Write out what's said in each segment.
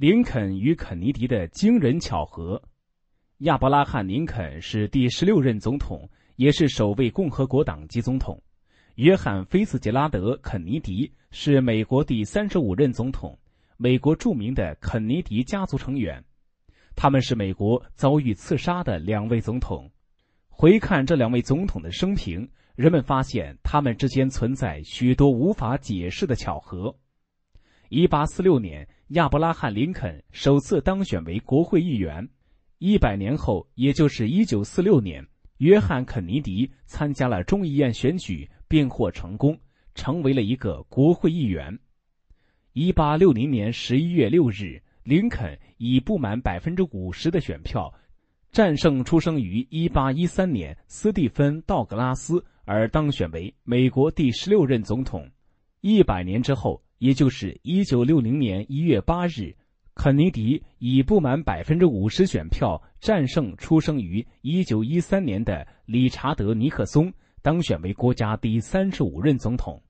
林肯与肯尼迪的惊人巧合。亚伯拉罕·林肯是第十六任总统，也是首位共和国党籍总统。约翰·菲茨杰拉德·肯尼迪是美国第三十五任总统，美国著名的肯尼迪家族成员。他们是美国遭遇刺杀的两位总统。回看这两位总统的生平，人们发现他们之间存在许多无法解释的巧合。一八四六年。亚伯拉罕·林肯首次当选为国会议员。一百年后，也就是一九四六年，约翰·肯尼迪参加了众议院选举，并获成功，成为了一个国会议员。一八六零年十一月六日，林肯以不满百分之五十的选票，战胜出生于一八一三年斯蒂芬·道格拉斯，而当选为美国第十六任总统。一百年之后。也就是一九六零年一月八日，肯尼迪以不满百分之五十选票战胜出生于一九一三年的理查德·尼克松，当选为国家第三十五任总统。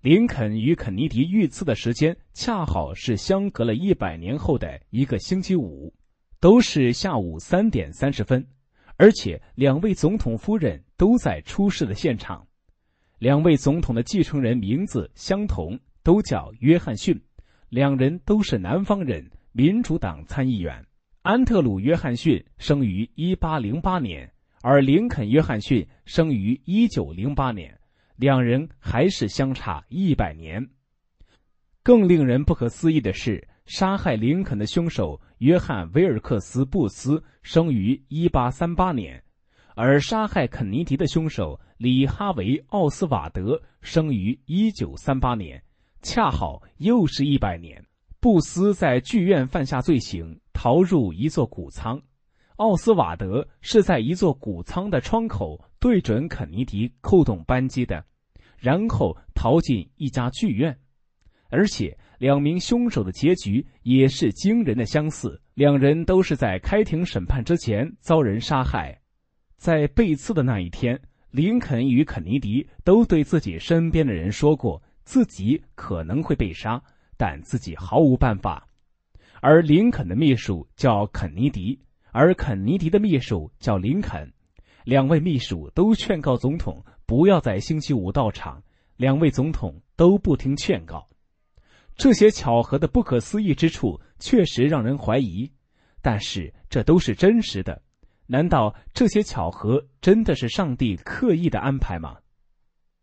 林肯与肯尼迪遇刺的时间恰好是相隔了一百年后的一个星期五，都是下午三点三十分，而且两位总统夫人都在出事的现场。两位总统的继承人名字相同。都叫约翰逊，两人都是南方人，民主党参议员。安特鲁·约翰逊生于一八零八年，而林肯·约翰逊生于一九零八年，两人还是相差一百年。更令人不可思议的是，杀害林肯的凶手约翰·威尔克斯·布斯生于一八三八年，而杀害肯尼迪的凶手里哈维·奥斯瓦德生于一九三八年。恰好又是一百年，布斯在剧院犯下罪行，逃入一座谷仓。奥斯瓦德是在一座谷仓的窗口对准肯尼迪扣动扳机的，然后逃进一家剧院。而且两名凶手的结局也是惊人的相似，两人都是在开庭审判之前遭人杀害。在被刺的那一天，林肯与肯尼迪都对自己身边的人说过。自己可能会被杀，但自己毫无办法。而林肯的秘书叫肯尼迪，而肯尼迪的秘书叫林肯。两位秘书都劝告总统不要在星期五到场，两位总统都不听劝告。这些巧合的不可思议之处确实让人怀疑，但是这都是真实的。难道这些巧合真的是上帝刻意的安排吗？